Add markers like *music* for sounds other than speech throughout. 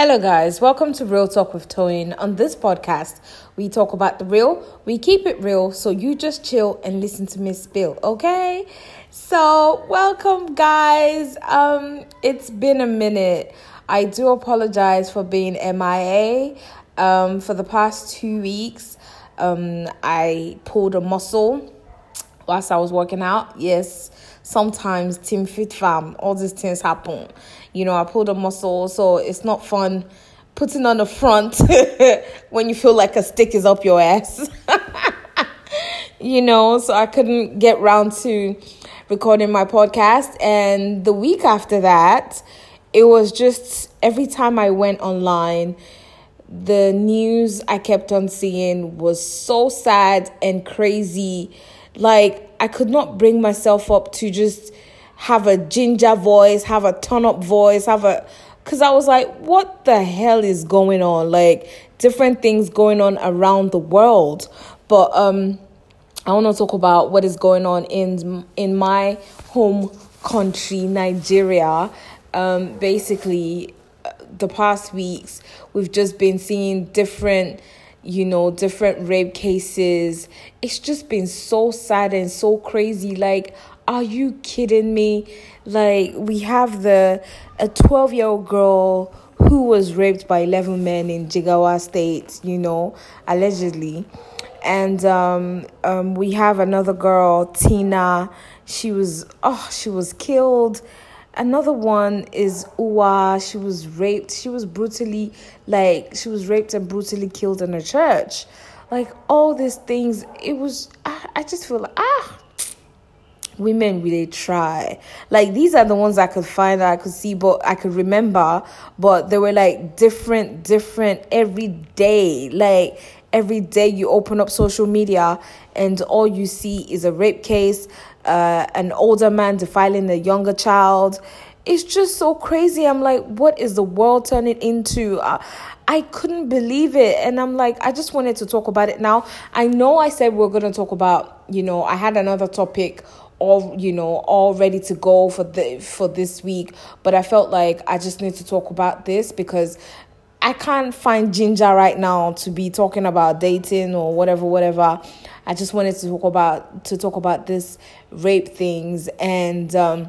Hello, guys. Welcome to Real Talk with Toyin. On this podcast, we talk about the real, we keep it real, so you just chill and listen to me spill, okay? So, welcome, guys. Um, it's been a minute. I do apologize for being MIA. Um, for the past two weeks, um, I pulled a muscle whilst I was working out. Yes, sometimes Team Fit Fam, all these things happen. You know, I pulled a muscle, so it's not fun putting on the front *laughs* when you feel like a stick is up your ass. *laughs* you know, so I couldn't get round to recording my podcast. And the week after that, it was just every time I went online, the news I kept on seeing was so sad and crazy. Like, I could not bring myself up to just have a ginger voice, have a turn up voice, have a. Because I was like, what the hell is going on? Like, different things going on around the world. But, um, I want to talk about what is going on in in my home country, Nigeria. Um, basically, the past weeks, we've just been seeing different, you know, different rape cases. It's just been so sad and so crazy. Like, are you kidding me? Like, we have the a 12 year old girl who was raped by 11 men in Jigawa State, you know, allegedly. And um, um, we have another girl, Tina. She was, oh, she was killed Another one is Uwa. She was raped. She was brutally, like, she was raped and brutally killed in a church. Like, all these things, it was, I, I just feel like, ah, women really try. Like, these are the ones I could find that I could see, but I could remember, but they were like different, different every day. Like, every day you open up social media and all you see is a rape case uh, an older man defiling a younger child. It's just so crazy. I'm like, what is the world turning into? Uh, I couldn't believe it. And I'm like, I just wanted to talk about it now. I know I said we are going to talk about, you know, I had another topic all you know all ready to go for the for this week but i felt like i just need to talk about this because I can't find ginger right now to be talking about dating or whatever, whatever. I just wanted to talk about to talk about this rape things and um,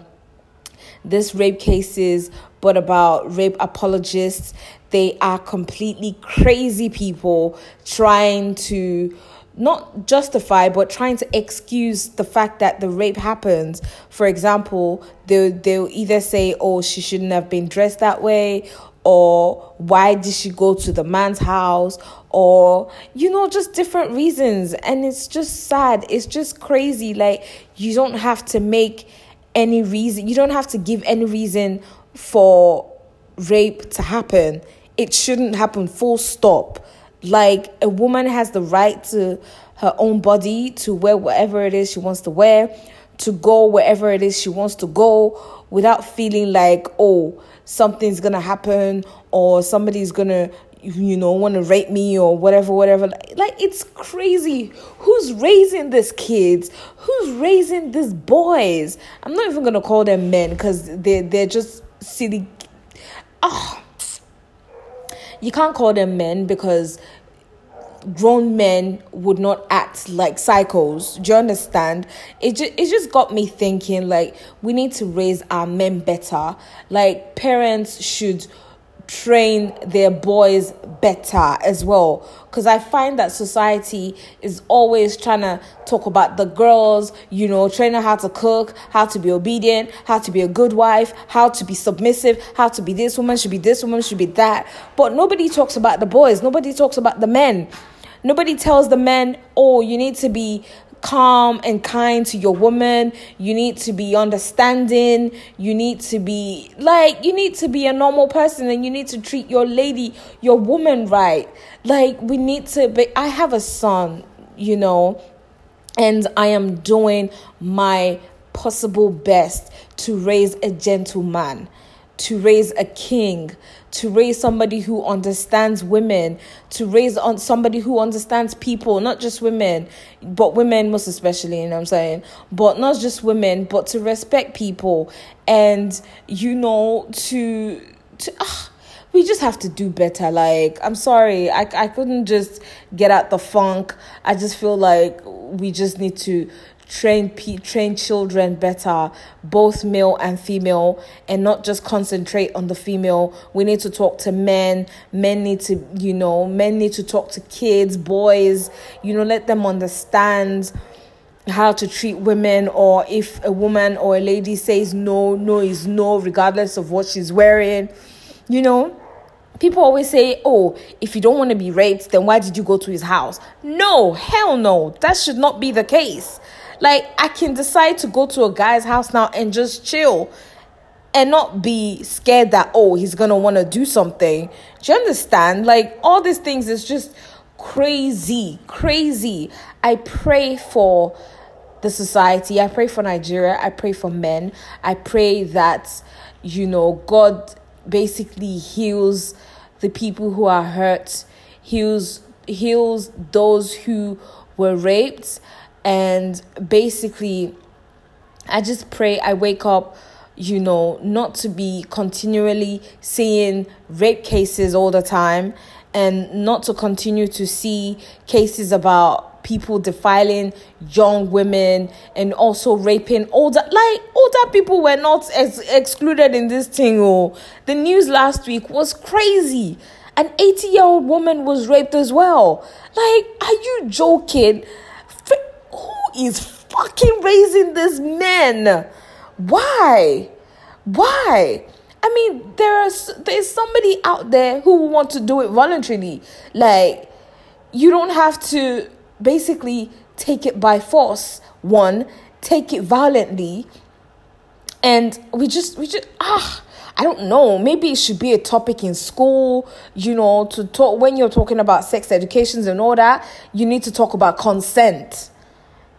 this rape cases, but about rape apologists. They are completely crazy people trying to not justify but trying to excuse the fact that the rape happened for example they'll, they'll either say oh she shouldn't have been dressed that way or why did she go to the man's house? Or you know just different reasons. And it's just sad. It's just crazy. Like you don't have to make any reason you don't have to give any reason for rape to happen. It shouldn't happen. Full stop like a woman has the right to her own body to wear whatever it is she wants to wear to go wherever it is she wants to go without feeling like oh something's gonna happen or somebody's gonna you know want to rape me or whatever whatever. Like it's crazy. Who's raising these kids? Who's raising these boys? I'm not even gonna call them men because they they're just silly. Oh you can't call them men because grown men would not act like psychos. Do you understand? It just, it just got me thinking like we need to raise our men better. Like parents should train their boys better as well. Because i find that society is always trying to talk about the girls you know train her how to cook how to be obedient how to be a good wife how to be submissive how to be this woman should be this woman should be that. But nobody talks about the boys. Nobody talks about the men. Nobody tells the men oh you need to be calm and kind to your woman. You need to be understanding. You need to be like, you need to be a normal person and you need to treat your lady, your woman right. Like, we need to be. I have a son, you know, and I am doing my possible best to raise a gentleman to raise a king, to raise somebody who understands women, to raise on somebody who understands people, not just women, but women most especially, you know what I'm saying? But not just women, but to respect people and you know to to uh, we just have to do better. Like, I'm sorry, I, I couldn't just get out the funk. I just feel like we just need to train pe- train children better both male and female and not just concentrate on the female. We need to talk to men. Men need to you know men need to talk to kids boys. You know let them understand how to treat women or if a woman or a lady says no no is no regardless of what she's wearing. You know people always say oh if you don't want to be raped then why did you go to his house? No hell no. That should not be the case like i can decide to go to a guy's house now and just chill and not be scared that oh he's gonna want to do something do you understand like all these things is just crazy crazy i pray for the society. I pray for Nigeria. I pray for men. I pray that, you know, God basically heals the people who are hurt, heals heals those who were raped, and basically I just pray I wake up you know, not to be continually seeing rape cases all the time and not to continue to see cases about people defiling young women and also raping older like older people were not ex- excluded in this thing oh. The news last week was crazy. An 80 year old woman was raped as well. Like are you joking is fucking raising this men why why I mean, there's there's somebody out there who will want to do it voluntarily. Like, you don't have to basically take it by force one take it violently and we just we just ah I don't know. Maybe it should be a topic in school, you know, to talk when you're talking about sex educations and all that, you need to talk about consent.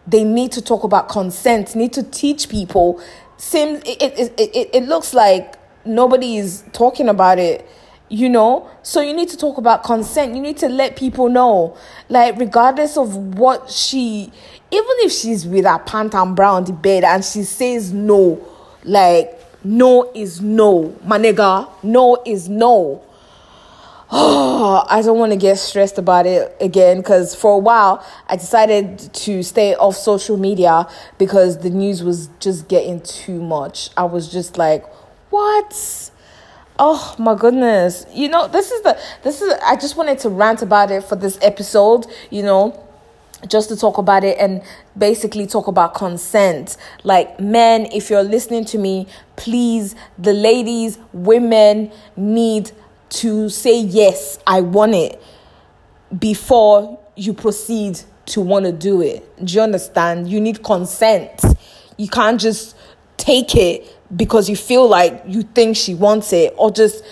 They need to talk about consent, need to teach people. Seems it, it, it, it looks like nobody is talking about it you know? So you need to talk about consent. You need to let people know. Like regardless of what she even if she's with her pant and bra on the bed and she says no like no is no. My nigga no is no oh *gasps* i don't want to get stressed about it again because for a while i decided to stay off social media because the news was just getting too much i was just like what Oh my goodness. You know, this is the this is I just wanted to rant about it for this episode, you know, just to talk about it and basically talk about consent. Like men, if you're listening to me, please the ladies, women need to say yes, I want it before you proceed to want to do it. Do you understand? You need consent. You can't just take it because you feel like you think she wants it or just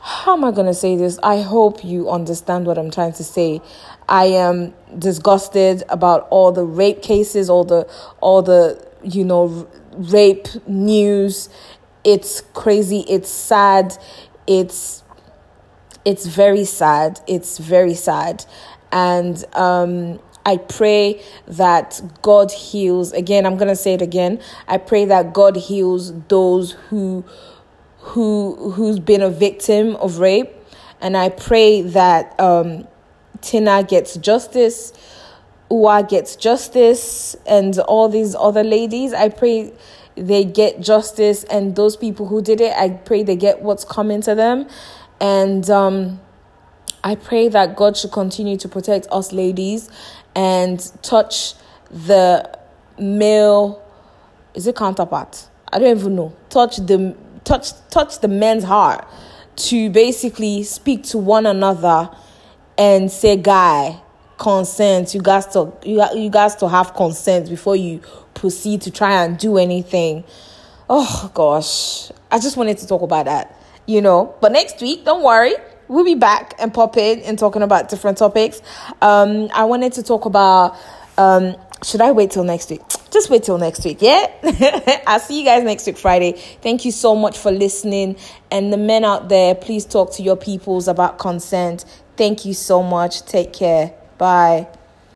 how am I going to say this? I hope you understand what I'm trying to say. I am disgusted about all the rape cases, all the all the you know rape news. It's crazy, it's sad. It's it's very sad. It's very sad. And um I pray that God heals. Again, I'm going to say it again. I pray that God heals those who who who's been a victim of rape and I pray that um Tina gets justice, Uwa gets justice and all these other ladies. I pray they get justice and those people who did it, I pray they get what's coming to them. And um I pray that God should continue to protect us ladies and touch the male is it counterpart? I don't even know. Touch the touch touch the man's heart to basically speak to one another and say, "Guy, consent. You guys to you you guys to have consent before you proceed to try and do anything." Oh gosh, I just wanted to talk about that, you know. But next week, don't worry, we'll be back and pop in and talking about different topics. Um, I wanted to talk about. Um, should I wait till next week? Just wait till next week, yeah? *laughs* I'll see you guys next week, Friday. Thank you so much for listening. And the men out there, please talk to your peoples about consent. Thank you so much. Take care. Bye.